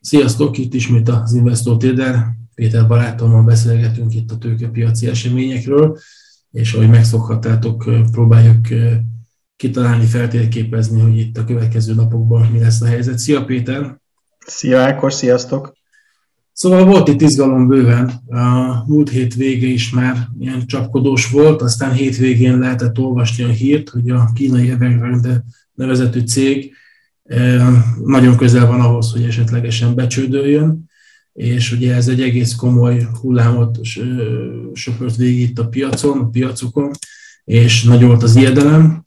Sziasztok, itt ismét az Investor Trader. Péter barátommal beszélgetünk itt a tőkepiaci eseményekről, és ahogy megszokhattátok, próbáljuk kitalálni, feltérképezni, hogy itt a következő napokban mi lesz a helyzet. Szia Péter! Szia Ákos, sziasztok! Szóval volt itt izgalom bőven. A múlt hét vége is már ilyen csapkodós volt, aztán hétvégén lehetett olvasni a hírt, hogy a kínai Evergrande nevezetű cég nagyon közel van ahhoz, hogy esetlegesen becsődöljön, és ugye ez egy egész komoly hullámot söpört végig itt a piacon, a piacokon, és nagy volt az ijedelem,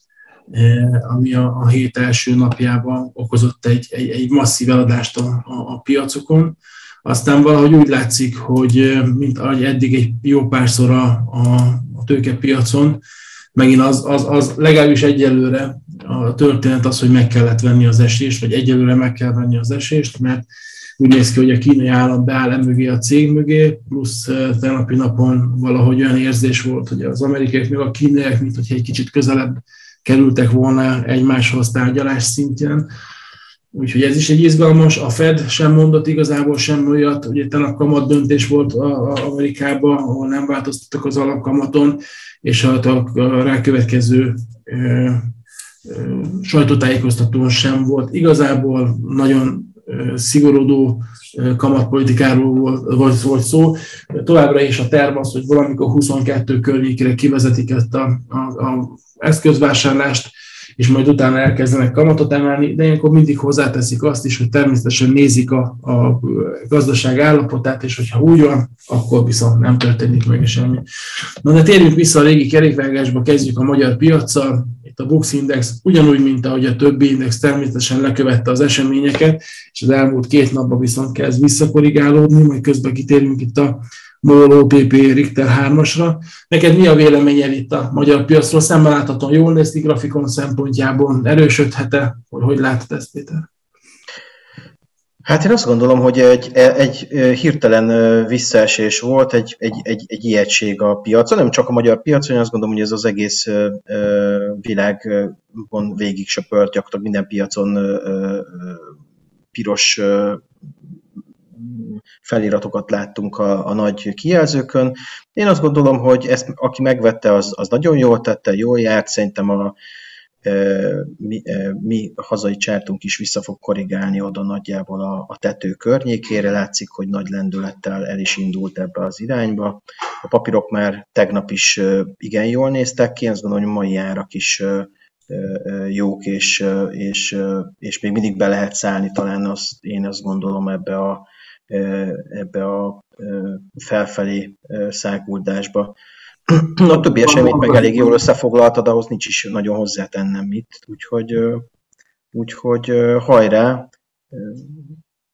ami a, a hét első napjában okozott egy, egy, egy masszív eladást a, a, a piacokon. Aztán valahogy úgy látszik, hogy mint ahogy eddig egy jó párszor a, a, a tőkepiacon, megint az, az, az legalábbis egyelőre a történet az, hogy meg kellett venni az esést, vagy egyelőre meg kell venni az esést, mert úgy néz ki, hogy a kínai állam beáll emögé a cég mögé, plusz tegnapi napon valahogy olyan érzés volt, hogy az amerikaiak meg a kínaiak, mint hogy egy kicsit közelebb kerültek volna egymáshoz tárgyalás szintjén. Úgyhogy ez is egy izgalmas. A Fed sem mondott igazából sem olyat, ugye a kamat döntés volt Amerikában, ahol nem változtattak az alapkamaton, és a, a rákövetkező sajtótájékoztatón sem volt. Igazából nagyon szigorodó kamatpolitikáról volt, volt szó. Továbbra is a terv az, hogy valamikor 22 környékére kivezetik ezt a, a, a eszközvásárlást, és majd utána elkezdenek kamatot emelni, de ilyenkor mindig hozzáteszik azt is, hogy természetesen nézik a, a gazdaság állapotát, és hogyha úgy van, akkor viszont nem történik meg semmi. Na de térjünk vissza a régi kerékvágásba, kezdjük a magyar piaccal. Itt a Bux Index ugyanúgy, mint ahogy a többi index természetesen lekövette az eseményeket, és az elmúlt két napban viszont kezd visszakorrigálódni, majd közben kitérünk itt a MOL OTP Richter 3-asra. Neked mi a véleményed itt a magyar piacról? Szemben láthatóan jól néz ki grafikon szempontjából, erősödhet-e? Hogy, hogy látod ezt, Péter? Hát én azt gondolom, hogy egy, egy hirtelen visszaesés volt, egy, egy, egy, egy ijegység a piacon, nem csak a magyar piacon, én azt gondolom, hogy ez az egész világon végig söpört, gyakorlatilag minden piacon piros feliratokat láttunk a, a nagy kijelzőkön. Én azt gondolom, hogy ezt aki megvette, az, az nagyon jól tette, jól járt, szerintem a, mi, mi hazai csártunk is vissza fog korrigálni oda nagyjából a, a tető környékére. Látszik, hogy nagy lendülettel el is indult ebbe az irányba. A papírok már tegnap is igen jól néztek ki, azt gondolom, hogy mai árak is jók, és, és, és még mindig be lehet szállni, talán azt, én azt gondolom ebbe a ebbe a felfelé száguldásba. A többi eseményt meg elég jól összefoglaltad, ahhoz nincs is nagyon hozzátennem mit, úgyhogy, úgyhogy hajrá!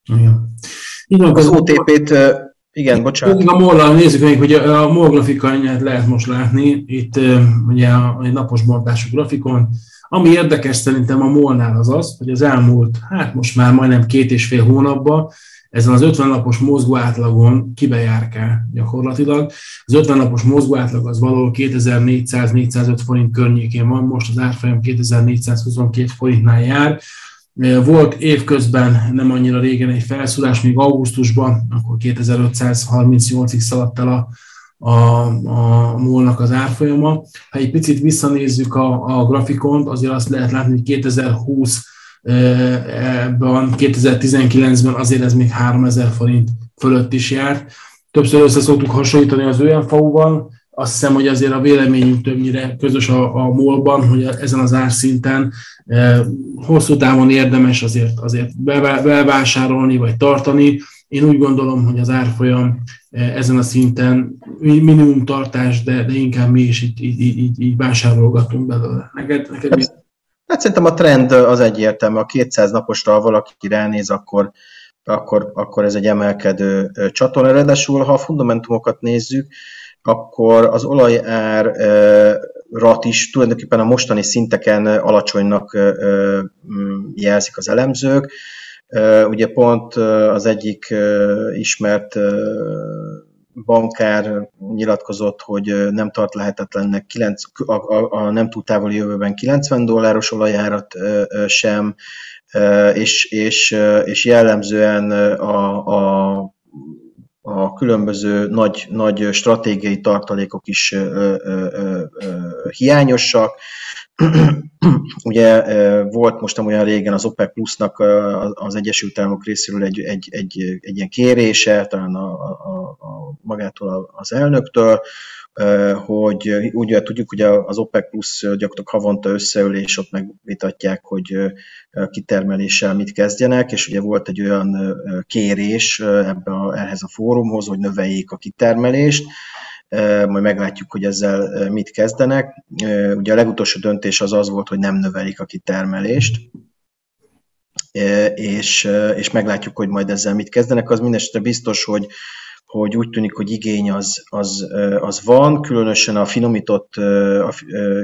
Igen. Az OTP-t, igen, bocsánat. A MOL, nézzük meg, hogy a MOL grafikanyát lehet most látni, itt ugye a napos bontású grafikon, ami érdekes szerintem a molnál az az, hogy az elmúlt, hát most már majdnem két és fél hónapban ezen az 50 napos mozgó átlagon kibejárkál gyakorlatilag. Az 50 napos mozgó átlag az valahol 2400-405 forint környékén van, most az árfolyam 2422 forintnál jár. Volt évközben nem annyira régen egy felszólás, még augusztusban, akkor 2538-ig szaladt el a, a, a molnak az árfolyama. Ha egy picit visszanézzük a, a grafikont, azért azt lehet látni, hogy 2020 ebben 2019-ben azért ez még 3000 forint fölött is járt. Többször össze szoktuk hasonlítani az ÖMFAU-val, azt hiszem, hogy azért a véleményünk többnyire közös a, a MOL-ban, hogy ezen az árszinten e, hosszú távon érdemes azért, azért bevásárolni vagy tartani. Én úgy gondolom, hogy az árfolyam ezen a szinten minimum tartás, de, de inkább mi is így, így, így, így vásárolgatunk belőle. Neked, neked mi? Hát szerintem a trend az egyértelmű. A 200 naposra, ha valaki ránéz, akkor, akkor, akkor ez egy emelkedő csatorna. Ráadásul, ha a fundamentumokat nézzük, akkor az olajár rat is tulajdonképpen a mostani szinteken alacsonynak jelzik az elemzők. Ugye pont az egyik ismert bankár nyilatkozott, hogy nem tart lehetetlennek 9, a, a, a nem túl távoli jövőben 90 dolláros olajárat sem, és, és, és jellemzően a, a a különböző nagy, nagy stratégiai tartalékok is ö, ö, ö, hiányosak. Ugye volt most nem olyan régen az OPEC Plusnak az Egyesült Államok részéről egy, egy, egy, egy ilyen kérése, talán a, a, a magától az elnöktől, hogy úgy tudjuk, hogy az OPEC plusz gyakorlatilag havonta összeül, és ott megvitatják, hogy kitermeléssel mit kezdjenek, és ugye volt egy olyan kérés ebbe a, ehhez a fórumhoz, hogy növeljék a kitermelést, majd meglátjuk, hogy ezzel mit kezdenek. Ugye a legutolsó döntés az az volt, hogy nem növelik a kitermelést, és, és meglátjuk, hogy majd ezzel mit kezdenek. Az mindesetre biztos, hogy hogy úgy tűnik, hogy igény az, az, az van, különösen a finomított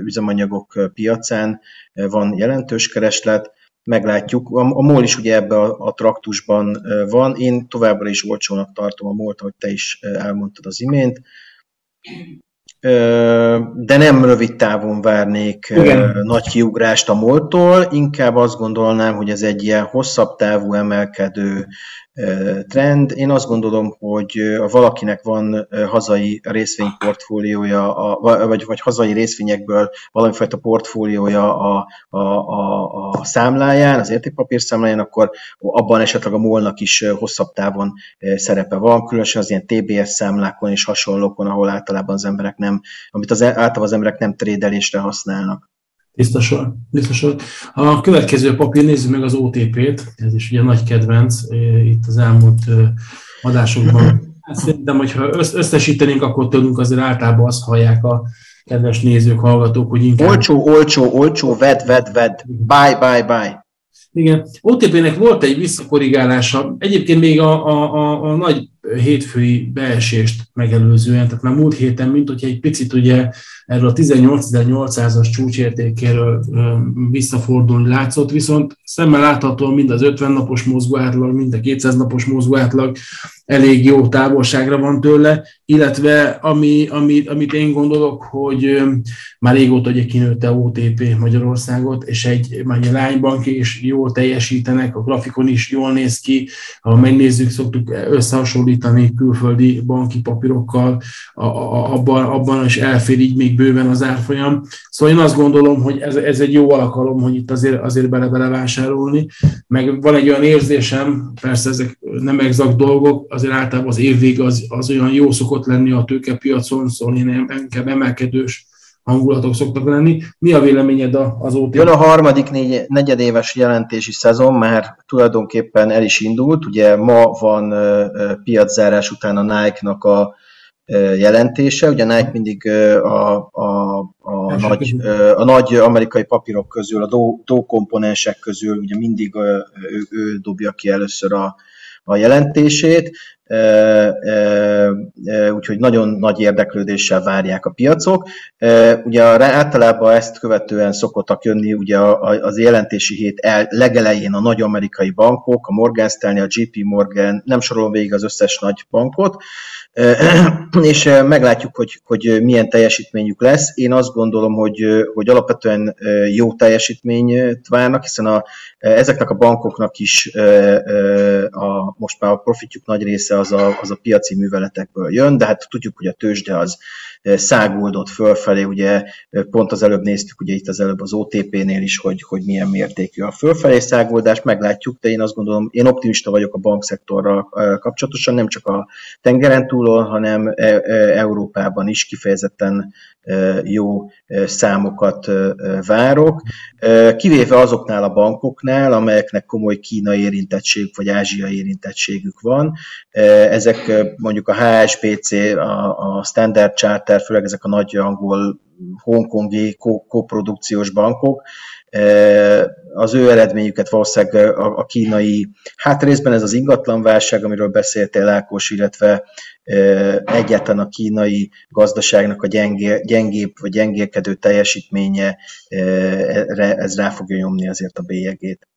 üzemanyagok piacán van jelentős kereslet, meglátjuk. A, a MOL is ugye ebbe a, a traktusban van, én továbbra is olcsónak tartom a MOL-t, ahogy te is elmondtad az imént de nem rövid távon várnék Igen. nagy kiugrást a moltól, inkább azt gondolnám, hogy ez egy ilyen hosszabb távú emelkedő trend. Én azt gondolom, hogy ha valakinek van hazai részvényportfóliója, vagy, vagy hazai részvényekből valamifajta portfóliója a, a, a, a számláján, az értékpapír számláján, akkor abban esetleg a molnak is hosszabb távon szerepe van, különösen az ilyen TBS számlákon és hasonlókon, ahol általában az emberek nem, amit az, általában az emberek nem trédelésre használnak. Biztosan, biztosan. A következő papír, nézzük meg az OTP-t, ez is ugye nagy kedvenc itt az elmúlt adásokban. Hát szerintem, hogyha összesítenénk, akkor tudunk azért általában azt hallják a kedves nézők, hallgatók, hogy inkább... Olcsó, olcsó, olcsó, ved, ved, ved, buy, buy, buy. Igen. OTP-nek volt egy visszakorrigálása, egyébként még a, a, a, a nagy hétfői beesést megelőzően, tehát már múlt héten, mint hogy egy picit ugye erről a 18.800-as csúcsértékéről visszafordulni látszott, viszont szemmel láthatóan mind az 50 napos mozgóátlag, mind a 200 napos mozgóátlag elég jó távolságra van tőle, illetve ami, amit, amit én gondolok, hogy már régóta ugye kinőtte OTP Magyarországot, és egy, már lánybank is jól teljesítenek, a grafikon is jól néz ki, ha megnézzük, szoktuk összehasonlítani külföldi banki papírokkal, abban, abban is elfér így még bőven az árfolyam. Szóval én azt gondolom, hogy ez, ez egy jó alkalom, hogy itt azért, azért bele-bele vásárolni, meg van egy olyan érzésem, persze ezek nem exakt dolgok, azért általában az évvég az, az olyan jó szokott lenni a tőkepiacon, szóval én inkább emelkedős hangulatok szoktak lenni. Mi a véleményed az OTP? Jön a harmadik négy, negyedéves jelentési szezon, már tulajdonképpen el is indult. Ugye ma van piaczárás után a Nike-nak a jelentése. Ugye Nike mindig a, a, a, nagy, a nagy amerikai papírok közül, a dó, dó komponensek közül ugye mindig ő, ő dobja ki először a, a jelentését, úgyhogy nagyon nagy érdeklődéssel várják a piacok. Ugye általában ezt követően szokottak jönni ugye az jelentési hét el, legelején a nagy amerikai bankok, a Morgan Stanley, a JP Morgan, nem sorolom végig az összes nagy bankot, és meglátjuk, hogy, hogy milyen teljesítményük lesz. Én azt gondolom, hogy, hogy alapvetően jó teljesítményt várnak, hiszen a, ezeknek a bankoknak is a, most már a profitjuk nagy része az a, az a piaci műveletekből jön, de hát tudjuk, hogy a tőzsde az száguldott fölfelé, ugye pont az előbb néztük, ugye itt az előbb az OTP-nél is, hogy, hogy milyen mértékű a fölfelé száguldás, meglátjuk, de én azt gondolom, én optimista vagyok a bankszektorral kapcsolatosan, nem csak a tengeren túlon, hanem Európában is kifejezetten jó számokat várok, kivéve azoknál a bankoknál, amelyeknek komoly kínai érintettség vagy ázsiai érintettségük van. Ezek mondjuk a HSBC, a Standard Charter, főleg ezek a nagy angol hongkongi koprodukciós bankok, az ő eredményüket valószínűleg a, kínai, hát részben ez az ingatlanválság, amiről beszéltél Ákos, illetve egyáltalán a kínai gazdaságnak a gyengé, gyengébb vagy gyengélkedő teljesítménye, ez rá fogja nyomni azért a bélyegét.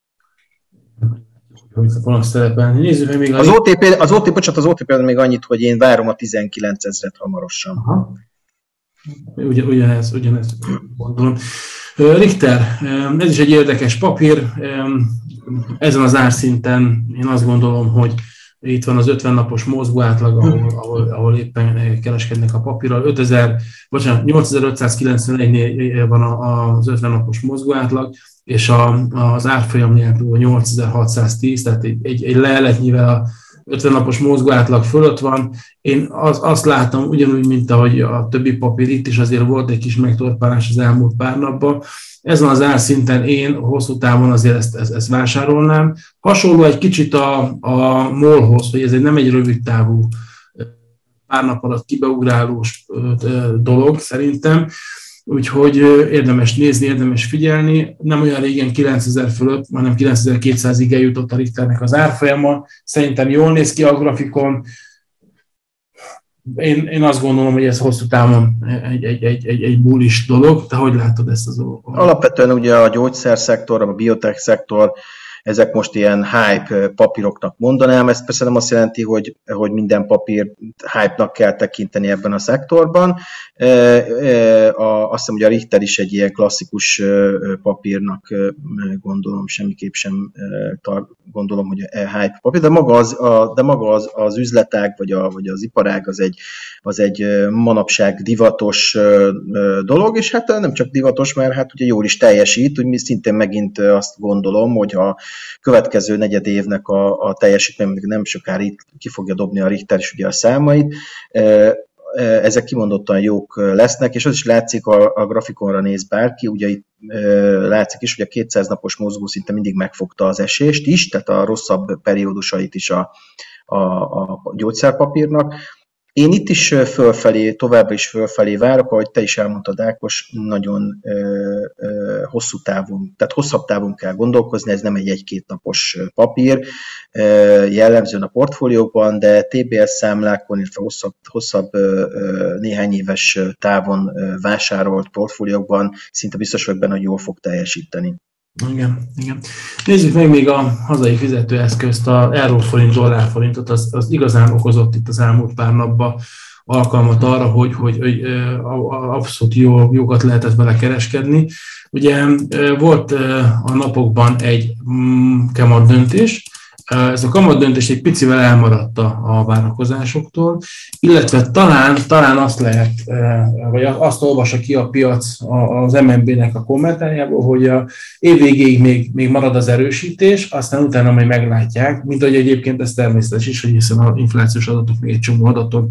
Nézzük még az OTP, az OTP, bocsánat, az OTP még annyit, hogy én várom a 19 ezret hamarosan. Aha. Ugyan, ugyanez, ugyanez gondolom. Richter, ez is egy érdekes papír. ezen az árszinten én azt gondolom, hogy itt van az 50 napos mozgó átlag, ahol, ahol, ahol éppen kereskednek a papírral. 5000, bocsánat, 8591-nél van az 50 napos mozgó átlag, és a, az árfolyam nélkül 8610, tehát egy, egy, egy leletnyivel a 50 napos mozgó átlag fölött van. Én az, azt látom, ugyanúgy, mint ahogy a többi papír, itt is azért volt egy kis megtorpálás az elmúlt pár napban. Ezen az árszinten én hosszú távon azért ezt, ezt, ezt vásárolnám. Hasonló egy kicsit a, a molhoz, hogy ez egy nem egy rövid távú pár nap alatt kibeugrálós dolog szerintem. Úgyhogy érdemes nézni, érdemes figyelni. Nem olyan régen 9000 fölött, hanem 9200-ig eljutott a Richternek az árfolyama. Szerintem jól néz ki a grafikon. Én, én azt gondolom, hogy ez hosszú távon egy, egy, egy, egy, egy bullish dolog. Te hogy látod ezt az dolgot? Alapvetően ugye a gyógyszerszektor, a biotech szektor ezek most ilyen hype papíroknak mondanám, ez persze nem azt jelenti, hogy, hogy minden papír hype-nak kell tekinteni ebben a szektorban. Azt hiszem, hogy a Richter is egy ilyen klasszikus papírnak gondolom, semmiképp sem gondolom, hogy hype papír, de maga az, a, de maga az, az üzletág, vagy, a, vagy az iparág az egy, az egy manapság divatos dolog, és hát nem csak divatos, mert hát ugye jól is teljesít, úgy szintén megint azt gondolom, hogy ha következő negyed évnek a, a teljesítmény, nem sokára itt ki fogja dobni a Richter is ugye a számait, ezek kimondottan jók lesznek, és az is látszik, a, a grafikonra néz bárki, ugye itt látszik is, hogy a 200 napos mozgó szinte mindig megfogta az esést is, tehát a rosszabb periódusait is a, a, a gyógyszerpapírnak. Én itt is fölfelé, továbbra is fölfelé várok, ahogy te is elmondtad, Ákos, nagyon ö, ö, hosszú távon, tehát hosszabb távon kell gondolkozni, ez nem egy egy-két napos papír, ö, jellemzően a portfólióban, de TBS számlákon, illetve hosszabb, hosszabb ö, néhány éves távon vásárolt portfóliókban szinte biztos vagyok benne, hogy jól fog teljesíteni. Igen, igen. Nézzük meg még a hazai fizetőeszközt, a euróforint, dollárforintot, az, az igazán okozott itt az elmúlt pár napban alkalmat arra, hogy, hogy, hogy abszolút jó, jókat lehetett vele kereskedni. Ugye volt a napokban egy mm, kemat döntés, ez a kamat döntés egy picivel elmaradt a várakozásoktól, illetve talán, talán azt lehet, vagy azt olvassa ki a piac az MNB-nek a kommentárjából, hogy a évvégéig még, még marad az erősítés, aztán utána majd meglátják, mint hogy egyébként ez természetes is, hogy hiszen az inflációs adatok még egy csomó adaton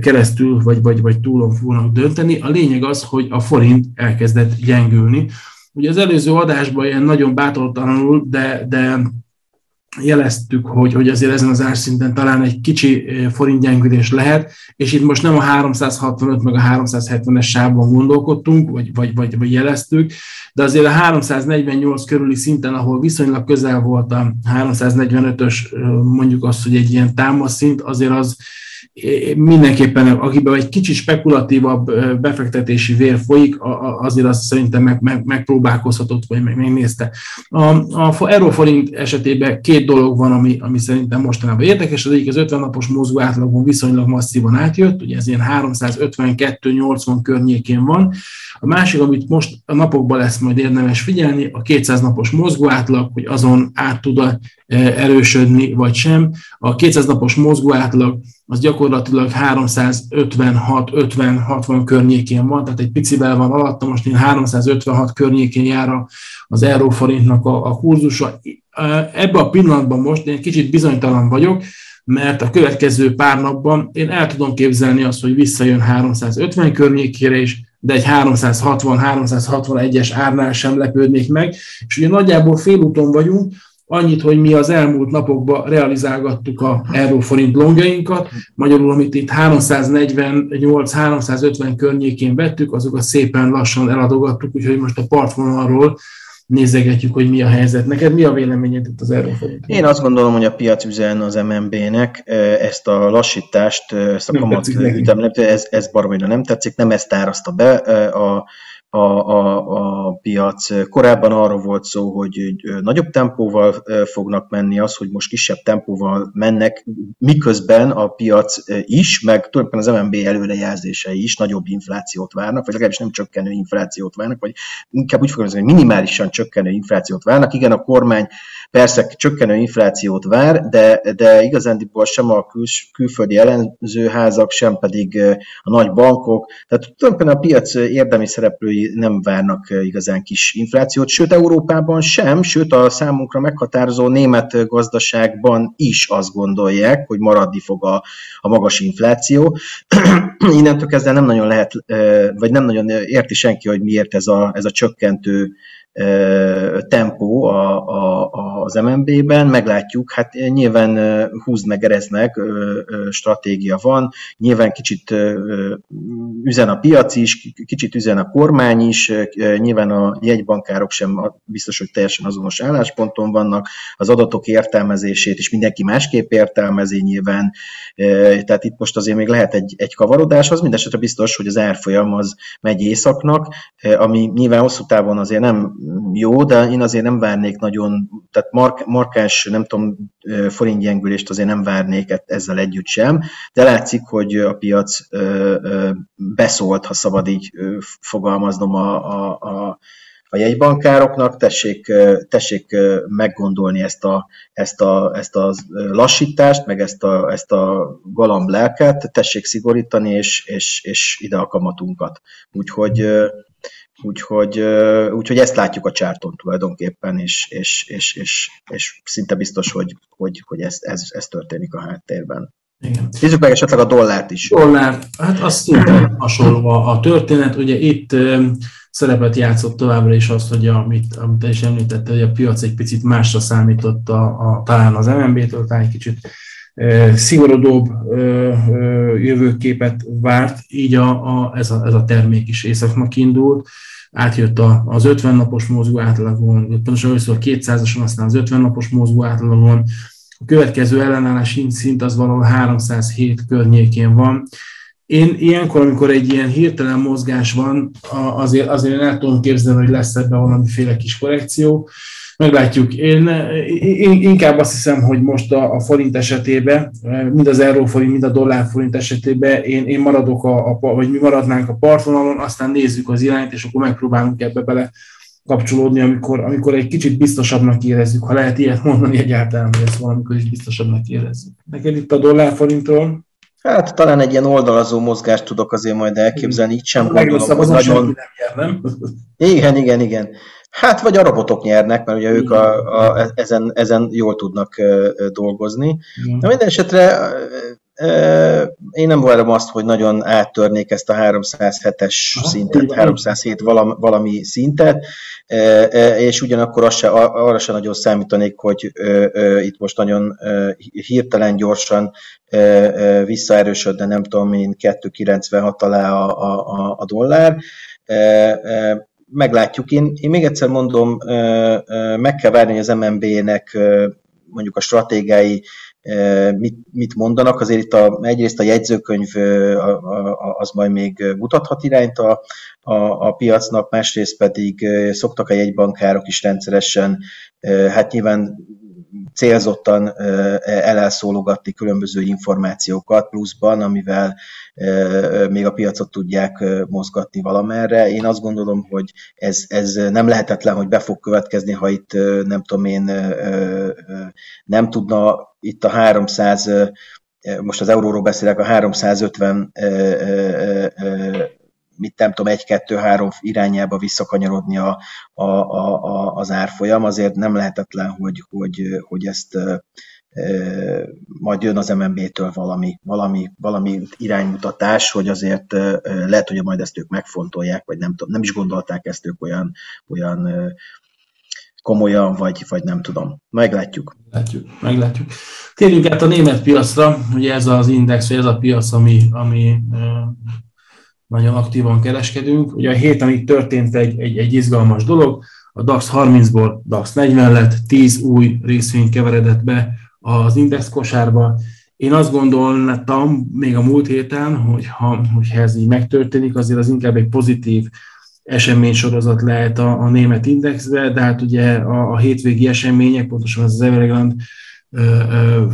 keresztül vagy, vagy, vagy túlon fognak dönteni. A lényeg az, hogy a forint elkezdett gyengülni. Ugye az előző adásban ilyen nagyon bátortalanul, de, de jeleztük, hogy, hogy azért ezen az árszinten talán egy kicsi forintgyengülés lehet, és itt most nem a 365 meg a 370-es sávban gondolkodtunk, vagy, vagy, vagy, vagy jeleztük, de azért a 348 körüli szinten, ahol viszonylag közel volt a 345-ös, mondjuk azt, hogy egy ilyen támaszszint, azért az, mindenképpen, akiben egy kicsit spekulatívabb befektetési vér folyik, azért azt szerintem meg, meg, megpróbálkozhatott, vagy meg, megnézte. A, a Euroforint esetében két dolog van, ami, ami szerintem mostanában érdekes. Az egyik az 50 napos mozgó átlagon viszonylag masszívan átjött, ugye ez ilyen 352-80 környékén van. A másik, amit most a napokban lesz majd érdemes figyelni, a 200 napos mozgó átlag, hogy azon át tud erősödni, vagy sem. A 200 napos mozgó átlag az gyakorlatilag 356-50-60 környékén van, tehát egy picivel van alatta, most én 356 környékén jár az euróforintnak a, a kurzusa. Ebben a pillanatban most én kicsit bizonytalan vagyok, mert a következő pár napban én el tudom képzelni azt, hogy visszajön 350 környékére is, de egy 360-361-es árnál sem lepődnék meg, és ugye nagyjából félúton vagyunk, Annyit, hogy mi az elmúlt napokban realizálgattuk a euróforint longjainkat, magyarul, amit itt 348-350 környékén vettük, azokat szépen lassan eladogattuk, úgyhogy most a partvonalról nézegetjük, hogy mi a helyzet. Neked mi a véleményed itt az euróforint? Én azt gondolom, hogy a piac üzen az MNB-nek ezt a lassítást, ezt a kamat ütemlet, ez, ez baromira nem tetszik, nem ezt áraszta be. A a, a, a piac. Korábban arról volt szó, hogy nagyobb tempóval fognak menni, az, hogy most kisebb tempóval mennek, miközben a piac is, meg tulajdonképpen az MNB előrejelzései is nagyobb inflációt várnak, vagy legalábbis nem csökkenő inflációt várnak, vagy inkább úgy fogalmazni, hogy minimálisan csökkenő inflációt várnak. Igen, a kormány persze csökkenő inflációt vár, de, de igazándiból sem a kül, külföldi ellenzőházak, sem pedig a nagy bankok, tehát tulajdonképpen a piac érdemi szereplői nem várnak igazán kis inflációt, sőt Európában sem, sőt a számunkra meghatározó német gazdaságban is azt gondolják, hogy maradni fog a, a magas infláció. Innentől kezdve nem nagyon lehet, vagy nem nagyon érti senki, hogy miért ez a, ez a csökkentő tempó a, a, az MNB-ben, meglátjuk, hát nyilván húz meg ereznek, stratégia van, nyilván kicsit üzen a piac is, kicsit üzen a kormány is, nyilván a jegybankárok sem biztos, hogy teljesen azonos állásponton vannak, az adatok értelmezését is mindenki másképp értelmezi nyilván, tehát itt most azért még lehet egy, egy kavarodás, az mindesetre biztos, hogy az árfolyam az megy északnak, ami nyilván hosszú távon azért nem jó, de én azért nem várnék nagyon, tehát mark, markás, nem tudom, forintgyengülést azért nem várnék e-, ezzel együtt sem, de látszik, hogy a piac beszólt, ha szabad így fogalmaznom a, a, a a jegybankároknak, tessék, tessék meggondolni ezt a, ezt, a, ezt a lassítást, meg ezt a, ezt a galamb lelket, tessék szigorítani, és, és, és ide a kamatunkat. Úgyhogy Úgyhogy, úgyhogy ezt látjuk a csárton tulajdonképpen, és, és, és, és, és szinte biztos, hogy, hogy, hogy ez, ez, ez történik a háttérben. Igen. Nézzük meg esetleg a dollárt is. Dollár, hát az szinte hasonló a történet. Ugye itt szerepet játszott továbbra is az, hogy amit, amit is említette, hogy a piac egy picit másra számított a, a talán az MNB-től, talán egy kicsit szigorodóbb jövőképet várt, így a, a, ez, a, ez a termék is északnak indult. Átjött a, az 50 napos mozgó átlagon, pontosan először 200-ason, aztán az 50 napos mozgó átlagon, a következő ellenállás szint az valahol 307 környékén van. Én ilyenkor, amikor egy ilyen hirtelen mozgás van, azért, azért el tudom képzelni, hogy lesz ebben valamiféle kis korrekció, Meglátjuk. Én, én inkább azt hiszem, hogy most a, a forint esetében, mind az euróforint, mind a dollárforint esetében én, én maradok, a, a, vagy mi maradnánk a partvonalon, aztán nézzük az irányt, és akkor megpróbálunk ebbe bele kapcsolódni, amikor, amikor egy kicsit biztosabbnak érezzük, ha lehet ilyet mondani egyáltalán, hogy ezt valamikor is biztosabbnak érezzük. Neked itt a dollárforintról? Hát talán egy ilyen oldalazó mozgást tudok azért majd elképzelni, így sem gondolom, hogy nagyon... Nem nem? Igen, igen, igen. Hát, vagy a robotok nyernek, mert ugye ők a, a, ezen, ezen jól tudnak dolgozni. Mm. De minden esetre én nem várom azt, hogy nagyon áttörnék ezt a 307-es Aha, szintet, 307 valami, valami szintet, és ugyanakkor se, arra sem nagyon számítanék, hogy itt most nagyon hirtelen, gyorsan visszaerősödne, nem tudom én, 2,96 alá a, a, a dollár meglátjuk. Én, én még egyszer mondom, meg kell várni, hogy az MNB-nek mondjuk a stratégiai mit, mit mondanak. Azért itt a, egyrészt a jegyzőkönyv az majd még mutathat irányt a, a, a piacnak, másrészt pedig szoktak a jegybankárok is rendszeresen, hát nyilván célzottan elelszólogatni különböző információkat pluszban, amivel még a piacot tudják mozgatni valamerre. Én azt gondolom, hogy ez, ez nem lehetetlen, hogy be fog következni, ha itt nem tudom én nem tudna itt a 300 most az euróról beszélek, a 350 mit nem tudom, egy-kettő-három irányába visszakanyarodni a, a, a, az árfolyam, azért nem lehetetlen, hogy, hogy, hogy ezt majd jön az MNB-től valami, valami, valami iránymutatás, hogy azért lehet, hogy majd ezt ők megfontolják, vagy nem nem is gondolták ezt ők olyan, olyan komolyan, vagy, vagy nem tudom. Meglátjuk. Meglátjuk, meglátjuk. Térjünk át a német piacra, ugye ez az index, ez a piac, ami, ami nagyon aktívan kereskedünk. Ugye a héten itt történt egy, egy, egy izgalmas dolog, a DAX 30-ból DAX 40 lett, 10 új részvény keveredett be az index kosárba. Én azt gondoltam még a múlt héten, hogy ha, hogyha ez így megtörténik, azért az inkább egy pozitív eseménysorozat lehet a, a német indexbe, de hát ugye a, a hétvégi események, pontosan az Evergrande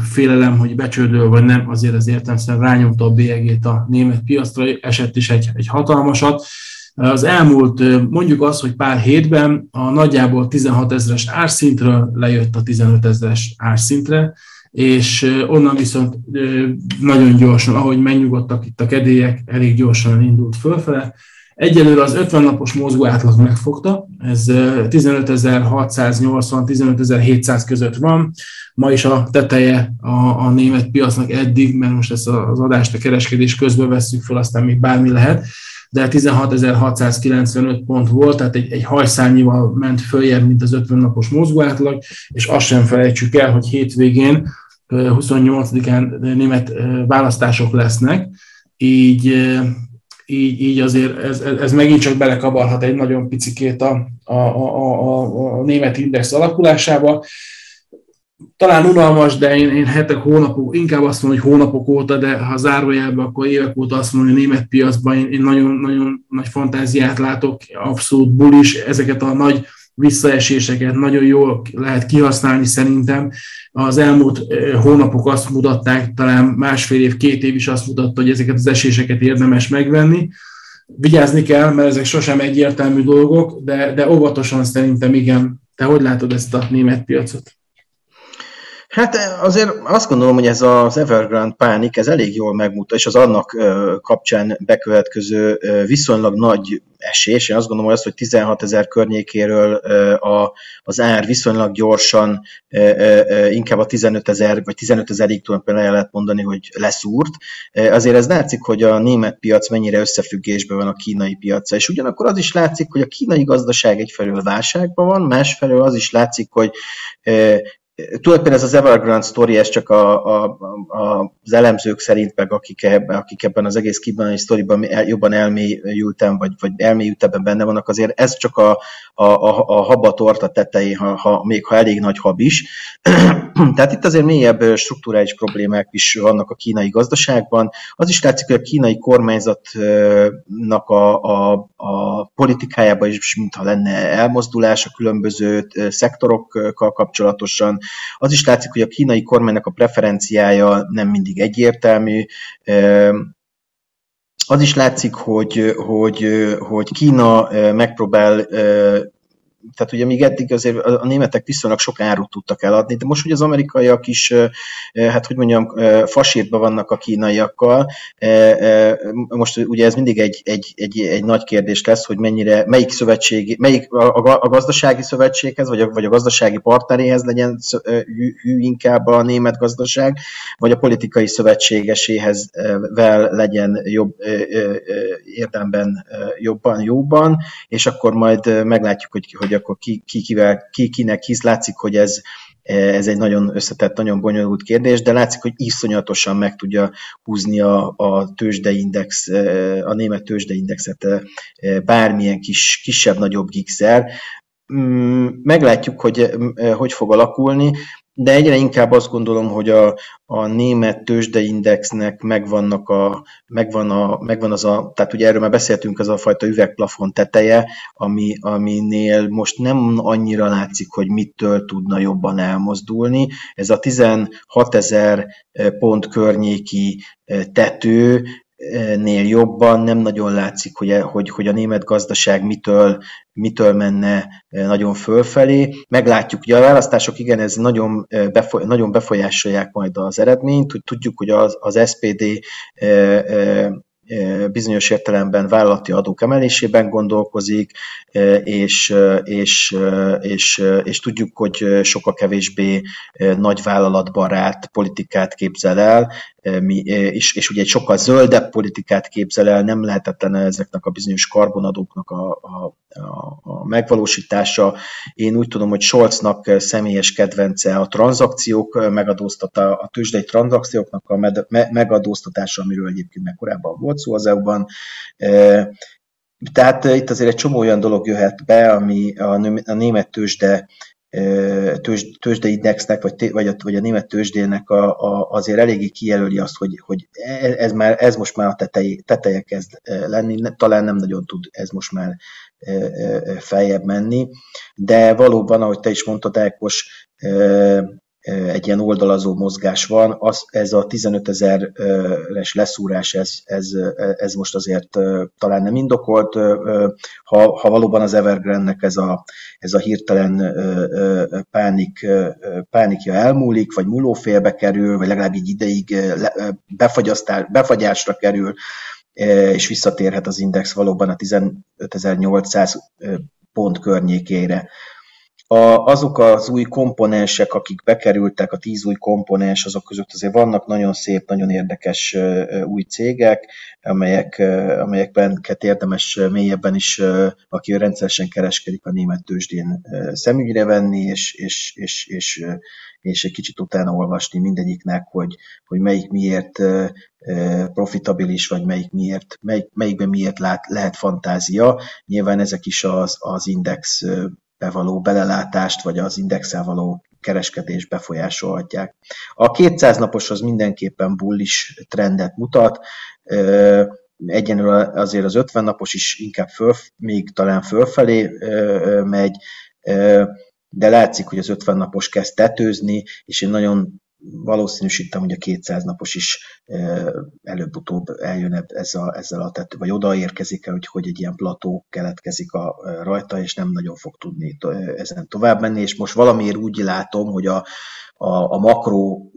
félelem, hogy becsődöl vagy nem, azért az értelmszerűen rányomta a bélyegét a német piacra, esett is egy, egy hatalmasat. Az elmúlt, mondjuk az, hogy pár hétben a nagyjából 16 ezeres árszintről lejött a 15 ezeres árszintre, és onnan viszont nagyon gyorsan, ahogy megnyugodtak itt a kedélyek, elég gyorsan indult fölfele. Egyelőre az 50 napos mozgó átlag megfogta, ez 15.680-15.700 között van. Ma is a teteje a, a német piacnak eddig, mert most ezt az adást a kereskedés közben vesszük fel, aztán még bármi lehet, de 16.695 pont volt, tehát egy, egy hajszányival ment följebb, mint az 50 napos mozgóátlag, és azt sem felejtsük el, hogy hétvégén, 28-án német választások lesznek, így így, így azért ez, ez megint csak belekabarhat egy nagyon picikét a, a, a, a, a német index alakulásába. Talán unalmas, de én, én hetek, hónapok, inkább azt mondom, hogy hónapok óta, de ha zárójelben, akkor évek óta azt mondom, hogy a német piacban én, én nagyon, nagyon nagy fantáziát látok, abszolút bulis, ezeket a nagy visszaeséseket nagyon jól lehet kihasználni szerintem. Az elmúlt hónapok azt mutatták, talán másfél év, két év is azt mutatta, hogy ezeket az eséseket érdemes megvenni. Vigyázni kell, mert ezek sosem egyértelmű dolgok, de, de óvatosan szerintem igen. Te hogy látod ezt a német piacot? Hát azért azt gondolom, hogy ez az Evergrande pánik, ez elég jól megmutatja, és az annak kapcsán bekövetkező viszonylag nagy esés, én azt gondolom, hogy az, hogy 16 ezer környékéről a, az ár viszonylag gyorsan, inkább a 15 ezer, vagy 15 ezerig tulajdonképpen el lehet mondani, hogy leszúrt, azért ez látszik, hogy a német piac mennyire összefüggésben van a kínai piaca, és ugyanakkor az is látszik, hogy a kínai gazdaság egyfelől válságban van, másfelől az is látszik, hogy tulajdonképpen ez az Evergrande story, ez csak a, a, a, az elemzők szerint, meg akik, ebben, akik ebben az egész kibani sztoriban el, jobban elmélyültem, vagy, vagy elmélyültebben benne vannak, azért ez csak a, a, a, a haba torta tetején, ha, ha, még ha elég nagy hab is. Tehát itt azért mélyebb struktúrális problémák is vannak a kínai gazdaságban. Az is látszik, hogy a kínai kormányzatnak a, a, a politikájában is mintha lenne elmozdulás a különböző szektorokkal kapcsolatosan. Az is látszik, hogy a kínai kormánynak a preferenciája nem mindig egyértelmű. Az is látszik, hogy, hogy, hogy Kína megpróbál tehát ugye még eddig azért a németek viszonylag sok árut tudtak eladni, de most hogy az amerikaiak is, hát hogy mondjam, fasírba vannak a kínaiakkal, most ugye ez mindig egy, egy, egy, egy nagy kérdés lesz, hogy mennyire, melyik szövetség, melyik a, a gazdasági szövetséghez, vagy a, vagy a gazdasági partneréhez legyen hű, hű inkább a német gazdaság, vagy a politikai szövetségeséhez vel legyen jobb érdemben jobban, jobban, és akkor majd meglátjuk, hogy, hogy akkor ki, ki, kivel, ki kinek hisz. Látszik, hogy ez, ez egy nagyon összetett, nagyon bonyolult kérdés, de látszik, hogy iszonyatosan meg tudja húzni a, a tőzsdeindex, a német tőzsdeindexet bármilyen kis, kisebb-nagyobb gigszer. Mm, meglátjuk, hogy hogy fog alakulni de egyre inkább azt gondolom, hogy a, a német tőzsdeindexnek megvannak a, megvan, a, megvan az a, tehát ugye erről már beszéltünk, az a fajta üvegplafon teteje, ami, aminél most nem annyira látszik, hogy mitől tudna jobban elmozdulni. Ez a 16 ezer pont környéki tető, nél jobban. Nem nagyon látszik, hogy, hogy, hogy a német gazdaság mitől, mitől menne nagyon fölfelé. Meglátjuk, ugye a választások igen, ez nagyon, befoly, nagyon befolyásolják majd az eredményt, hogy tudjuk, hogy az, az SPD bizonyos értelemben vállalati adók emelésében gondolkozik, és, és, és, és tudjuk, hogy sokkal kevésbé nagyvállalatbarát politikát képzel el, és, és ugye egy sokkal zöldebb politikát képzel el, nem lehetetlen ezeknek a bizonyos karbonadóknak a, a, a, megvalósítása. Én úgy tudom, hogy Scholznak személyes kedvence a tranzakciók megadóztata, a tőzsdei tranzakcióknak a megadóztatása, amiről egyébként meg korábban volt szó az EU-ban. Tehát itt azért egy csomó olyan dolog jöhet be, ami a német tőzsde tőzs, tőzsdeindexnek, vagy, vagy, a, vagy a német tőzsdének a, a, azért eléggé kijelöli azt, hogy, hogy e, ez, már, ez most már a tetej, teteje kezd lenni, talán nem nagyon tud ez most már feljebb menni, de valóban, ahogy te is mondtad, Ákos, egy ilyen oldalazó mozgás van, az, ez a 15 ezeres leszúrás, ez, ez, ez most azért talán nem indokolt, ha, ha valóban az Evergrande-nek ez a, ez a hirtelen pánik, pánikja elmúlik, vagy múlófélbe kerül, vagy legalább így ideig befagyásra kerül, és visszatérhet az index valóban a 15.800 pont környékére a, azok az új komponensek, akik bekerültek, a tíz új komponens, azok között azért vannak nagyon szép, nagyon érdekes új cégek, amelyek, amelyekben érdemes mélyebben is, aki rendszeresen kereskedik a német tőzsdén szemügyre venni, és, és, és, és, és egy kicsit utána olvasni mindegyiknek, hogy, hogy melyik miért profitabilis, vagy melyik miért, melyik, melyikben miért lát, lehet fantázia. Nyilván ezek is az, az index bevaló belelátást, vagy az indexel való kereskedés befolyásolhatják. A 200 naposhoz mindenképpen bullish trendet mutat, egyenlően azért az 50 napos is inkább föl, még talán fölfelé megy, de látszik, hogy az 50 napos kezd tetőzni, és én nagyon valószínűsítem, hogy a 200 napos is előbb-utóbb eljön ezzel, ezzel a tető, vagy odaérkezik el, hogy, hogy egy ilyen plató keletkezik a, rajta, és nem nagyon fog tudni ezen tovább menni, és most valamiért úgy látom, hogy a, a, a makró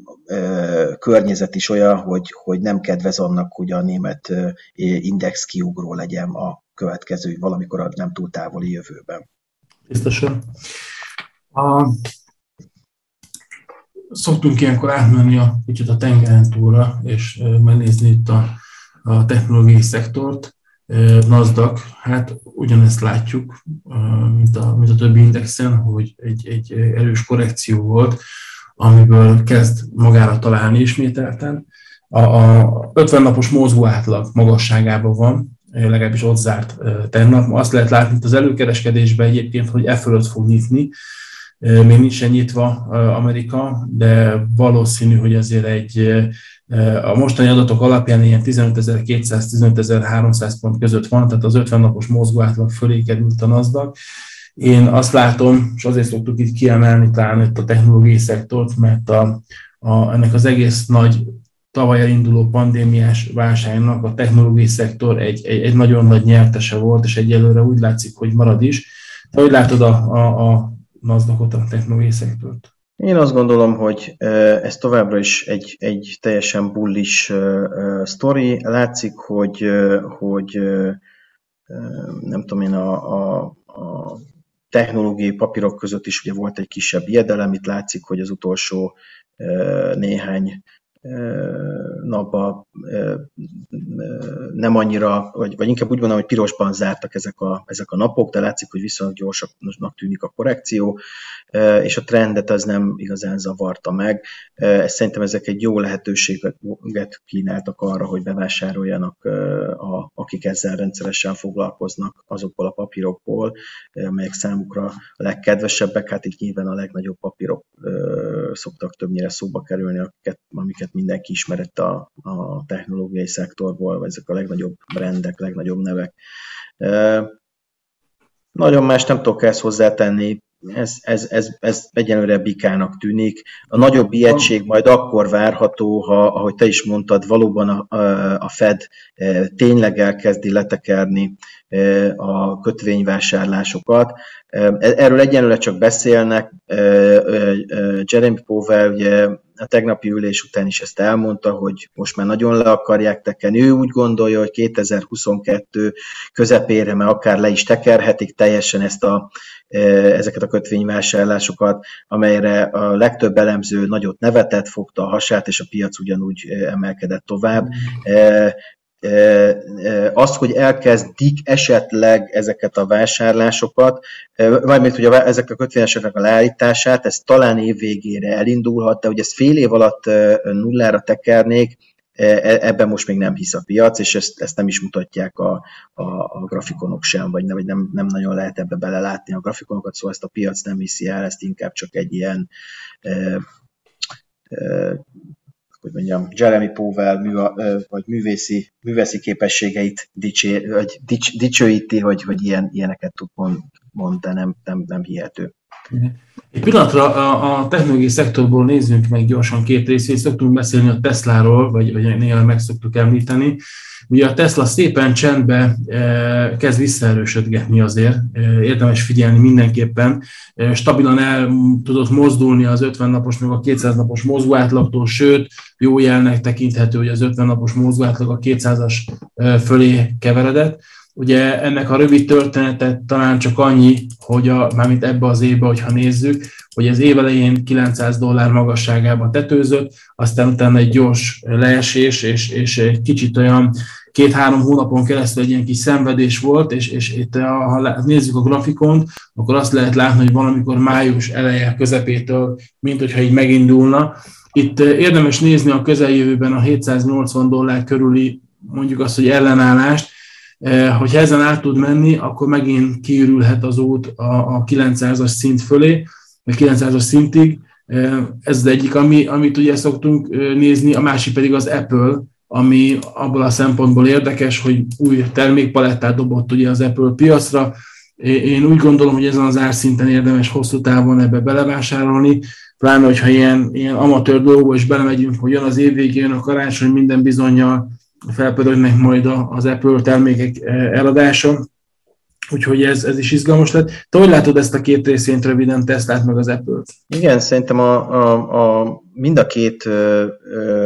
környezet is olyan, hogy, hogy nem kedvez annak, hogy a német index kiugró legyen a következő, valamikor a nem túl távoli jövőben. Biztosan. A, szoktunk ilyenkor átmenni a kicsit a tengeren túlra, és megnézni itt a, a technológiai szektort. NASDAQ, hát ugyanezt látjuk, mint a, mint a többi indexen, hogy egy, egy erős korrekció volt, amiből kezd magára találni ismételten. A, a 50 napos mozgó átlag magasságában van, legalábbis ott zárt tegnap. Azt lehet látni itt az előkereskedésben egyébként, hogy e fölött fog nyitni, még nincsen nyitva Amerika, de valószínű, hogy azért egy a mostani adatok alapján ilyen 15.200-15.300 pont között van, tehát az 50 napos mozgóátlag fölé került a NASDAQ. Én azt látom, és azért szoktuk itt kiemelni talán itt a technológiai szektort, mert a, a, ennek az egész nagy tavaly elinduló pandémiás válságnak a technológiai szektor egy, egy, egy nagyon nagy nyertese volt, és egyelőre úgy látszik, hogy marad is. De hogy látod a, a, a nasdaq a technológiai szektort? Én azt gondolom, hogy ez továbbra is egy, egy teljesen bullish sztori. Látszik, hogy, hogy nem tudom én, a, a, a technológiai papírok között is ugye volt egy kisebb ijedelem, itt látszik, hogy az utolsó néhány napban nem annyira, vagy, vagy inkább úgy mondom, hogy pirosban zártak ezek a, ezek a napok, de látszik, hogy viszonylag gyorsaknak tűnik a korrekció, és a trendet az nem igazán zavarta meg. Szerintem ezek egy jó lehetőséget kínáltak arra, hogy bevásároljanak, a, akik ezzel rendszeresen foglalkoznak azokból a papírokból, melyek számukra a legkedvesebbek, hát itt nyilván a legnagyobb papírok szoktak többnyire szóba kerülni, akiket, amiket mindenki ismerett a, a technológiai szektorból, vagy ezek a legnagyobb brandek, legnagyobb nevek. Nagyon más nem tudok ezt hozzátenni, ez, ez, ez, ez egyenlőre bikának tűnik. A nagyobb ijegység majd akkor várható, ha, ahogy te is mondtad, valóban a, a Fed tényleg elkezdi letekerni a kötvényvásárlásokat. Erről egyenlőre csak beszélnek. Jeremy Powell ugye a tegnapi ülés után is ezt elmondta, hogy most már nagyon le akarják tekerni. Ő úgy gondolja, hogy 2022 közepére már akár le is tekerhetik teljesen ezt a, ezeket a kötvényvásárlásokat, amelyre a legtöbb elemző nagyot nevetett, fogta a hasát, és a piac ugyanúgy emelkedett tovább azt, hogy elkezdik esetleg ezeket a vásárlásokat, vagy még hogy a, ezek a kötvényeseknek a leállítását, ez talán év végére elindulhat, de hogy ezt fél év alatt nullára tekernék, ebben most még nem hisz a piac, és ezt, ezt nem is mutatják a, a, a grafikonok sem, vagy nem, nem, nem nagyon lehet ebbe belelátni a grafikonokat, szóval ezt a piac nem hiszi el, ezt inkább csak egy ilyen hogy mondjam, Jeremy Powell mű, vagy művészi, művészi képességeit dicsé, vagy dics, dicsőíti, hogy, hogy ilyen, ilyeneket tud mond, mond nem, nem, nem hihető. Egy pillanatra a, a technológiai szektorból nézzünk meg gyorsan két részét. Szoktunk beszélni a Tesláról, vagy, vagy néha meg szoktuk említeni. Ugye a Tesla szépen csendbe e, kezd visszaerősödgetni azért, e, érdemes figyelni mindenképpen. E, stabilan el tudott mozdulni az 50 napos, meg a 200 napos mozgóátlagtól, sőt, jó jelnek tekinthető, hogy az 50 napos mozgóátlag a 200-as fölé keveredett. Ugye ennek a rövid történetet talán csak annyi, hogy a, mármint ebbe az évbe, hogyha nézzük, hogy az év elején 900 dollár magasságába tetőzött, aztán utána egy gyors leesés, és, és egy kicsit olyan két-három hónapon keresztül egy ilyen kis szenvedés volt, és, és itt, ha nézzük a grafikont, akkor azt lehet látni, hogy valamikor május eleje közepétől, mint hogyha így megindulna. Itt érdemes nézni a közeljövőben a 780 dollár körüli, mondjuk azt, hogy ellenállást, Hogyha ezen át tud menni, akkor megint kiürülhet az út a, a 900-as szint fölé, vagy 900-as szintig. Ez az egyik, ami, amit ugye szoktunk nézni, a másik pedig az Apple, ami abból a szempontból érdekes, hogy új termékpalettát dobott ugye az Apple piacra. Én úgy gondolom, hogy ezen az árszinten érdemes hosszú távon ebbe belevásárolni, pláne, hogyha ilyen, ilyen amatőr dolgokba is belemegyünk, hogy jön az év végén a karácsony, minden bizonyal felpörögnek majd az Apple termékek eladása, úgyhogy ez, ez is izgalmas lett. Te hogy látod ezt a két részént röviden, Teslát meg az Apple-t? Igen, szerintem a, a, a, mind a két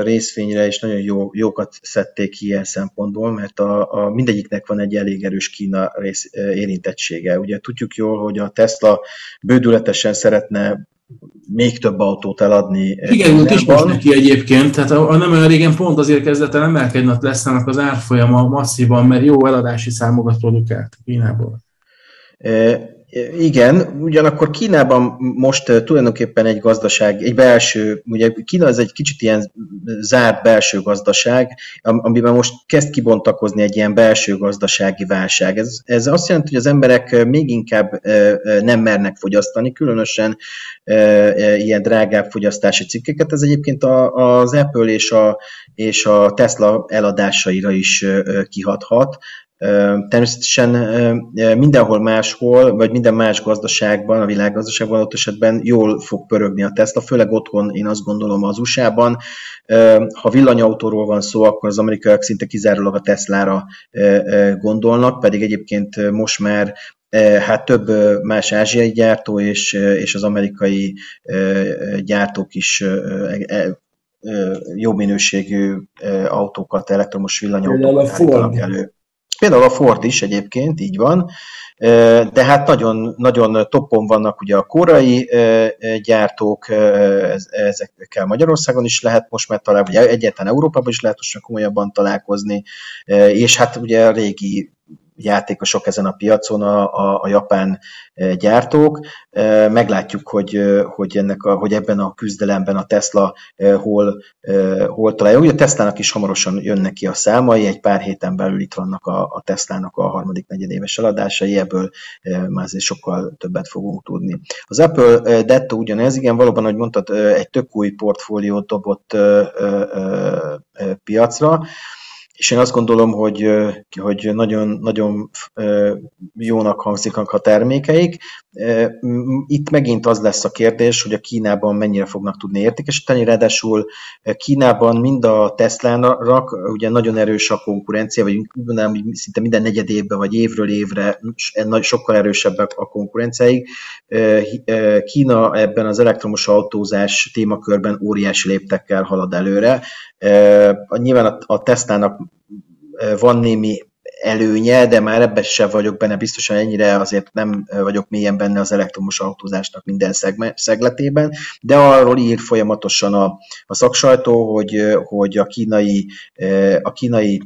részvényre is nagyon jó, jókat szedték ki ilyen szempontból, mert a, a mindegyiknek van egy elég erős Kína rész, érintettsége. Ugye tudjuk jól, hogy a Tesla bődületesen szeretne még több autót eladni. Igen, is most neki egyébként, tehát a, a nem olyan régen pont azért kezdett el emelkedni a az árfolyama masszívan, mert jó eladási számokat produkált Kínából. Igen, ugyanakkor Kínában most tulajdonképpen egy gazdaság, egy belső, ugye Kína ez egy kicsit ilyen zárt belső gazdaság, amiben most kezd kibontakozni egy ilyen belső gazdasági válság. Ez, ez azt jelenti, hogy az emberek még inkább nem mernek fogyasztani, különösen ilyen drágább fogyasztási cikkeket. Ez egyébként az Apple és a, és a Tesla eladásaira is kihathat. Természetesen mindenhol máshol, vagy minden más gazdaságban, a világgazdaságban ott esetben jól fog pörögni a Tesla, főleg otthon, én azt gondolom az USA-ban. Ha villanyautóról van szó, akkor az amerikaiak szinte kizárólag a Teslára gondolnak, pedig egyébként most már hát több más ázsiai gyártó és, és az amerikai gyártók is e, jó minőségű autókat, elektromos villanyautókat állítanak elő. Például a Ford is egyébként, így van, de hát nagyon, nagyon toppon vannak ugye a korai gyártók, ezekkel Magyarországon is lehet most már találkozni, vagy egyáltalán Európában is lehet most komolyabban találkozni, és hát ugye a régi játékosok ezen a piacon, a, a, a japán e, gyártók. E, meglátjuk, hogy, e, hogy, ennek a, hogy ebben a küzdelemben a Tesla hol, hol találja. Ugye a Teslának is hamarosan jönnek ki a számai, egy pár héten belül itt vannak a, a Teslának a harmadik negyedéves eladásai, ebből már azért sokkal többet fogunk tudni. Az Apple Detto ugyanez, igen, valóban, ahogy mondtad, egy tök új portfóliót dobott piacra, és én azt gondolom, hogy, hogy nagyon, nagyon jónak hangzik a termékeik. Itt megint az lesz a kérdés, hogy a Kínában mennyire fognak tudni értékesíteni, ráadásul Kínában mind a Tesla-nak ugye nagyon erős a konkurencia, vagy mondanám, szinte minden negyed évben, vagy évről évre sokkal erősebbek a konkurenciáig. Kína ebben az elektromos autózás témakörben óriási léptekkel halad előre. Nyilván a Tesla-nak van némi előnye, de már ebben sem vagyok benne biztosan ennyire, azért nem vagyok mélyen benne az elektromos autózásnak minden szegletében, de arról ír folyamatosan a, a szaksajtó, hogy, hogy a kínai, a kínai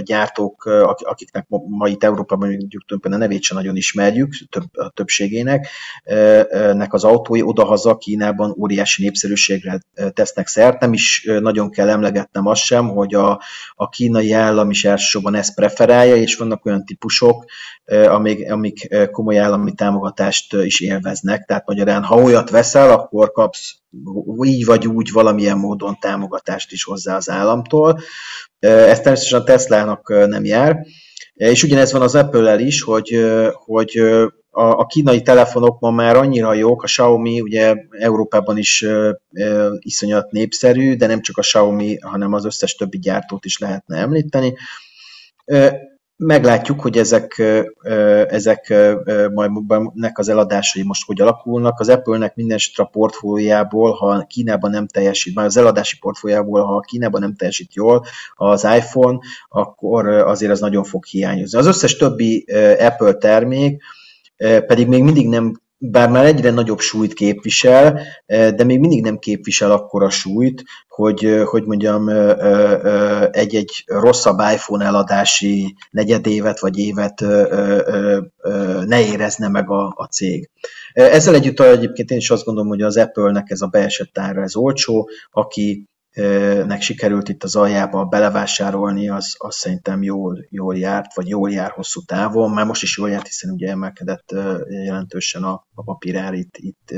gyártók, akiknek ma itt Európában mondjuk a nevét sem nagyon ismerjük, több, a többségének, nek az autói odahaza Kínában óriási népszerűségre tesznek szert. Nem is nagyon kell emlegetnem azt sem, hogy a, a kínai állam is elsősorban ezt preferálja, és vannak olyan típusok, amik, amik komoly állami támogatást is élveznek. Tehát magyarán, ha olyat veszel, akkor kapsz így vagy úgy valamilyen módon támogatást is hozzá az államtól. Ez természetesen a Tesla-nak nem jár. És ugyanez van az Apple-el is, hogy, hogy a, kínai telefonok ma már annyira jók, a Xiaomi ugye Európában is e, iszonyat népszerű, de nem csak a Xiaomi, hanem az összes többi gyártót is lehetne említeni. E, Meglátjuk, hogy ezek, ezek majd nek az eladásai most hogy alakulnak. Az Apple-nek minden a portfóliából, ha Kínában nem teljesít, már az eladási portfóliából, ha Kínában nem teljesít jól az iPhone, akkor azért az nagyon fog hiányozni. Az összes többi Apple termék pedig még mindig nem bár már egyre nagyobb súlyt képvisel, eh, de még mindig nem képvisel akkora súlyt, hogy, eh, hogy mondjam, eh, egy-egy rosszabb iPhone eladási negyedévet vagy évet ne érezne meg a, a cég. Ezzel együtt egyébként én is azt gondolom, hogy az Apple-nek ez a beesett ára ez olcsó, aki nek sikerült itt az aljába belevásárolni, az, az szerintem jól, jól járt, vagy jól jár hosszú távon. Már most is jól járt, hiszen ugye emelkedett jelentősen a, a papírár itt, itt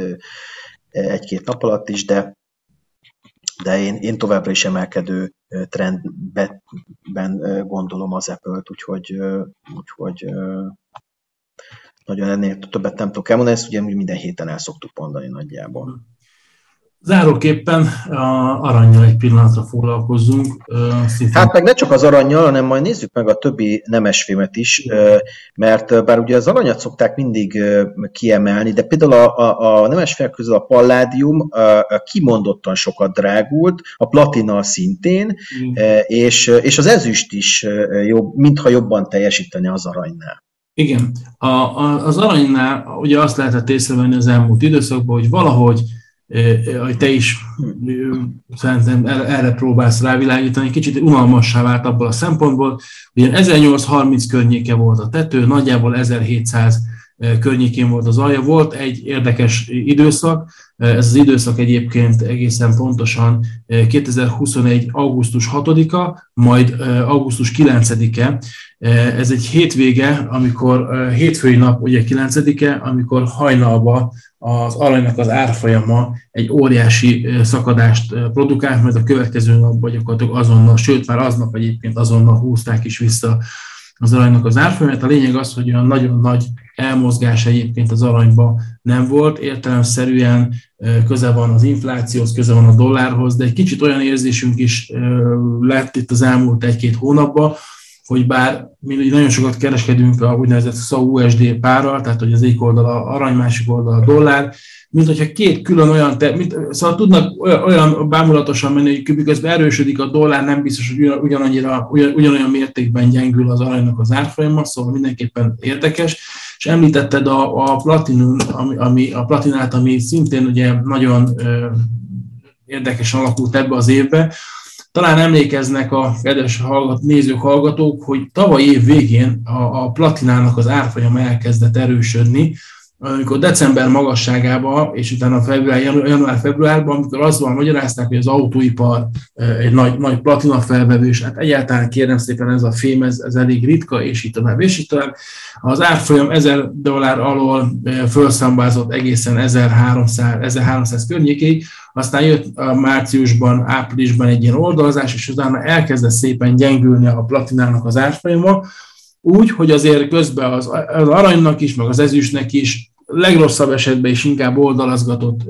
egy-két nap alatt is, de, de én, én továbbra is emelkedő trendben gondolom az Apple-t, úgyhogy, úgyhogy nagyon ennél többet nem tudok elmondani, ezt ugye minden héten el szoktuk mondani nagyjából. Záróképpen a aranyjal egy pillanatra foglalkozzunk. Szintén... Hát meg ne csak az aranyjal, hanem majd nézzük meg a többi nemesfémet is, mert bár ugye az aranyat szokták mindig kiemelni, de például a, a, a nemesfémek közül a palládium kimondottan sokat drágult, a platina szintén, mm. és, és az ezüst is jobb, mintha jobban teljesíteni az aranynál. Igen, a, a, az aranynál ugye azt lehetett észrevenni az elmúlt időszakban, hogy valahogy hogy te is szerintem erre próbálsz rávilágítani, kicsit unalmassá vált abból a szempontból, hogy 1830 környéke volt a tető, nagyjából 1700 környékén volt az alja. Volt egy érdekes időszak, ez az időszak egyébként egészen pontosan 2021. augusztus 6-a, majd augusztus 9-e. Ez egy hétvége, amikor hétfői nap, ugye 9-e, amikor hajnalba az aranynak az árfolyama egy óriási szakadást produkált, mert a következő nap gyakorlatilag azonnal, sőt már aznap egyébként azonnal húzták is vissza az aranynak az árfolyamát. A lényeg az, hogy olyan nagyon nagy elmozgás egyébként az aranyba nem volt, értelemszerűen köze van az inflációhoz, köze van a dollárhoz, de egy kicsit olyan érzésünk is lett itt az elmúlt egy-két hónapban, hogy bár mi nagyon sokat kereskedünk a úgynevezett SZA-USD párral, tehát hogy az egyik oldal a arany, másik oldal a dollár, mint hogyha két külön olyan, te, mint, szóval tudnak olyan bámulatosan menni, hogy miközben erősödik a dollár, nem biztos, hogy ugyanannyira, ugyan, ugyanolyan mértékben gyengül az aranynak az árfolyama, szóval mindenképpen érdekes. És említetted a, a platinum, ami, ami, a platinát, ami szintén ugye nagyon ö, érdekesen alakult ebbe az évbe, talán emlékeznek a kedves hallgat, nézők, hallgatók, hogy tavaly év végén a, a platinának az árfolyama elkezdett erősödni, amikor december magasságába, és utána február, január-februárban, amikor azt van magyarázták, hogy az autóipar egy nagy, nagy platina felvevés, hát egyáltalán kérem szépen ez a fém, ez, ez elég ritka, és itt tovább, és itt tovább. Az árfolyam 1000 dollár alól felszambázott egészen 1300, 1300 környékéig, aztán jött a márciusban, áprilisban egy ilyen oldalazás, és utána elkezdett szépen gyengülni a platinának az árfolyama, úgy, hogy azért közben az, az aranynak is, meg az ezüstnek is legrosszabb esetben is inkább oldalazgatott.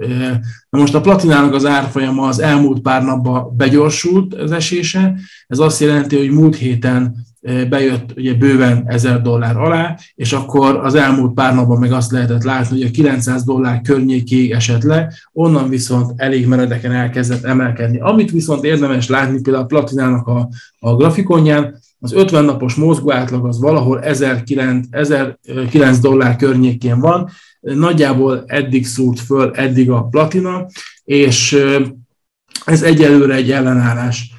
Na most a platinának az árfolyama az elmúlt pár napban begyorsult az esése, ez azt jelenti, hogy múlt héten bejött ugye bőven 1000 dollár alá, és akkor az elmúlt pár napban meg azt lehetett látni, hogy a 900 dollár környékéig esett le, onnan viszont elég meredeken elkezdett emelkedni. Amit viszont érdemes látni például a platinának a, a grafikonján, az 50 napos mozgó átlag az valahol 1009, 1009 dollár környékén van, nagyjából eddig szúrt föl, eddig a platina, és ez egyelőre egy ellenállás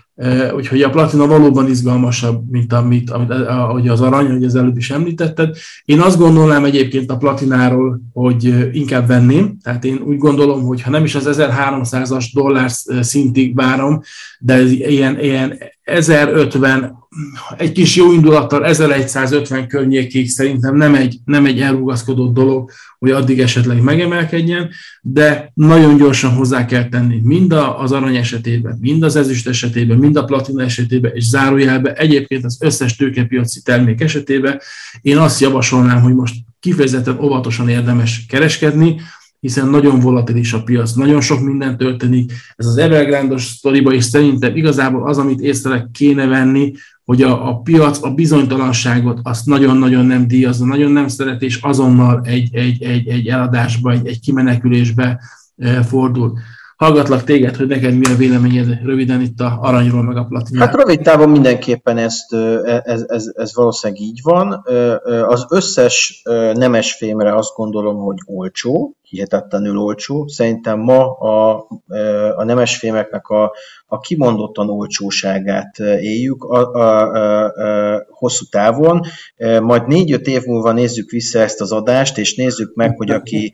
Úgyhogy a platina valóban izgalmasabb, mint amit, amit ahogy az arany, hogy az előbb is említetted. Én azt gondolnám egyébként a platináról, hogy inkább venném. Tehát én úgy gondolom, hogy ha nem is az 1300-as dollár szintig várom, de ilyen, ilyen 1050, egy kis jó indulattal 1150 környékig szerintem nem egy, nem egy elrugaszkodott dolog, hogy addig esetleg megemelkedjen, de nagyon gyorsan hozzá kell tenni mind az arany esetében, mind az ezüst esetében, mind a platina esetében, és zárójelben egyébként az összes tőkepiaci termék esetében. Én azt javasolnám, hogy most kifejezetten óvatosan érdemes kereskedni, hiszen nagyon volatilis a piac, nagyon sok minden történik. Ez az Evergrande-os sztoriba is szerintem igazából az, amit észre kéne venni, hogy a, a piac a bizonytalanságot azt nagyon-nagyon nem díjazza, nagyon nem szeret, és azonnal egy, egy, egy, egy eladásba, egy, egy kimenekülésbe eh, fordul. Hallgatlak téged, hogy neked mi a véleményed röviden itt a aranyról, meg a platináról. Hát rövid távon mindenképpen ezt, e, ez, ez, ez valószínűleg így van. Az összes nemes fémre azt gondolom, hogy olcsó, hihetetlenül olcsó. Szerintem ma a, a nemesfémeknek a, a kimondottan olcsóságát éljük a, a, a, a hosszú távon. Majd négy-öt év múlva nézzük vissza ezt az adást, és nézzük meg, hogy aki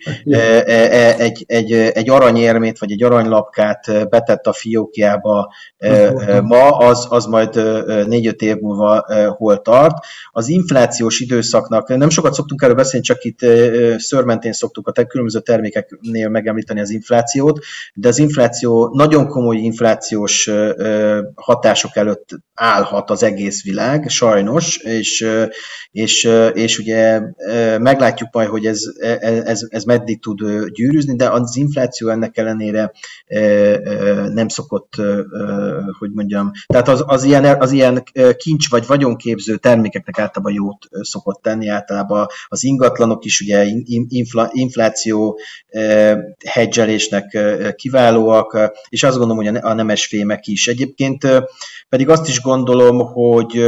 egy, egy, egy aranyérmét vagy egy aranylapkát betett a fiókjába ma, az, az majd négy-öt év múlva hol tart. Az inflációs időszaknak, nem sokat szoktunk erről beszélni, csak itt szörmentén szoktuk a különböző termékeknél megemlíteni az inflációt, de az infláció, nagyon komoly inflációs hatások előtt állhat az egész világ, sajnos, és, és, és ugye meglátjuk majd, hogy ez, ez, ez meddig tud gyűrűzni, de az infláció ennek ellenére nem szokott, hogy mondjam, tehát az, az, ilyen, az ilyen kincs vagy vagyonképző termékeknek általában jót szokott tenni, általában az ingatlanok is ugye infla, infláció hedgelésnek kiválóak, és azt gondolom, hogy a nemes fémek is. Egyébként pedig azt is gondolom, hogy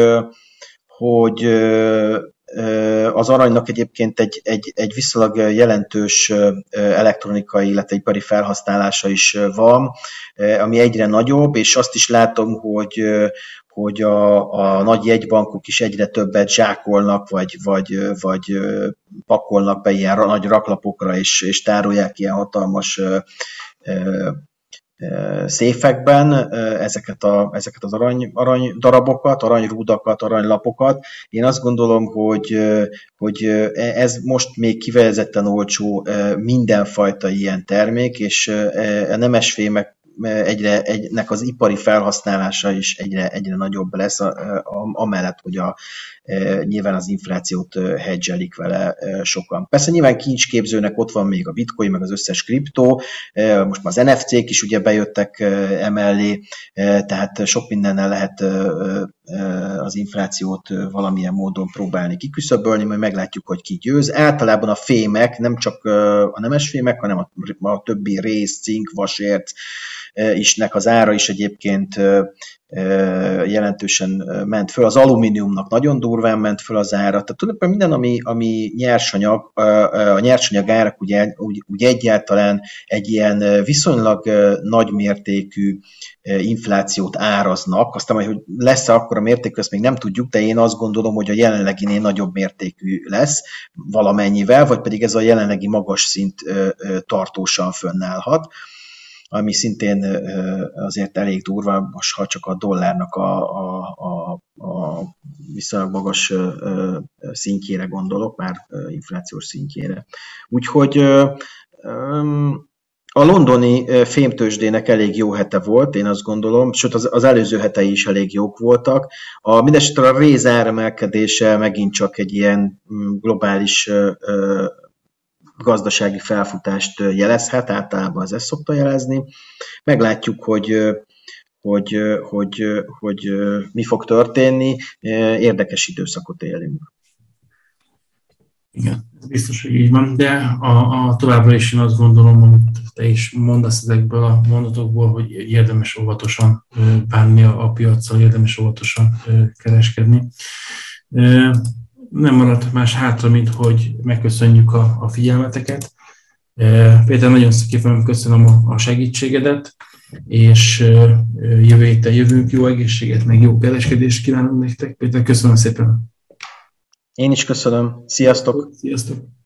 hogy az aranynak egyébként egy, egy, egy viszonylag jelentős elektronikai, illetve ipari felhasználása is van, ami egyre nagyobb, és azt is látom, hogy, hogy a, a nagy jegybankok is egyre többet zsákolnak, vagy, vagy, vagy pakolnak be ilyen nagy raklapokra, és, és tárolják ilyen hatalmas széfekben ezeket, a, ezeket az arany, arany darabokat, aranyrúdakat, aranylapokat. Én azt gondolom, hogy, hogy ez most még kifejezetten olcsó mindenfajta ilyen termék, és a nemesfémek egyre, egynek az ipari felhasználása is egyre, egyre nagyobb lesz, amellett, hogy a, nyilván az inflációt hedgelik vele sokan. Persze nyilván kincsképzőnek ott van még a bitcoin, meg az összes kriptó, most már az NFC-k is ugye bejöttek emellé, tehát sok mindennel lehet az inflációt valamilyen módon próbálni kiküszöbölni, majd meglátjuk, hogy ki győz. Általában a fémek, nem csak a nemes fémek, hanem a, a többi rész, cink, vasért, isnek az ára is egyébként jelentősen ment föl. Az alumíniumnak nagyon durván ment föl az ára. Tehát tulajdonképpen minden, ami, ami nyersanyag, a nyersanyag árak ugye, úgy, úgy egyáltalán egy ilyen viszonylag nagy mértékű inflációt áraznak. Aztán, hogy lesz-e akkor a mértékű, ezt még nem tudjuk, de én azt gondolom, hogy a jelenleginél nagyobb mértékű lesz valamennyivel, vagy pedig ez a jelenlegi magas szint tartósan fönnállhat ami szintén azért elég durva, most ha csak a dollárnak a, a, a, a viszonylag magas szintjére gondolok, már inflációs szintjére. Úgyhogy a londoni fémtősdének elég jó hete volt, én azt gondolom, sőt az, az előző hetei is elég jók voltak. A, mindesetre a réz áremelkedése megint csak egy ilyen globális gazdasági felfutást jelezhet, általában az ezt szokta jelezni. Meglátjuk, hogy hogy, hogy, hogy mi fog történni. Érdekes időszakot élünk. Igen, ez biztos, hogy így van, de a, a továbbra is én azt gondolom, amit te is mondasz ezekből a mondatokból, hogy érdemes óvatosan bánni a, a piacsal, érdemes óvatosan kereskedni nem maradt más hátra, mint hogy megköszönjük a, a figyelmeteket. E, Péter, nagyon szépen köszönöm a, a segítségedet. és jövő héten jövünk, jó egészséget, meg jó kereskedést kívánunk nektek. Péter, köszönöm szépen! Én is köszönöm. Sziasztok! Sziasztok!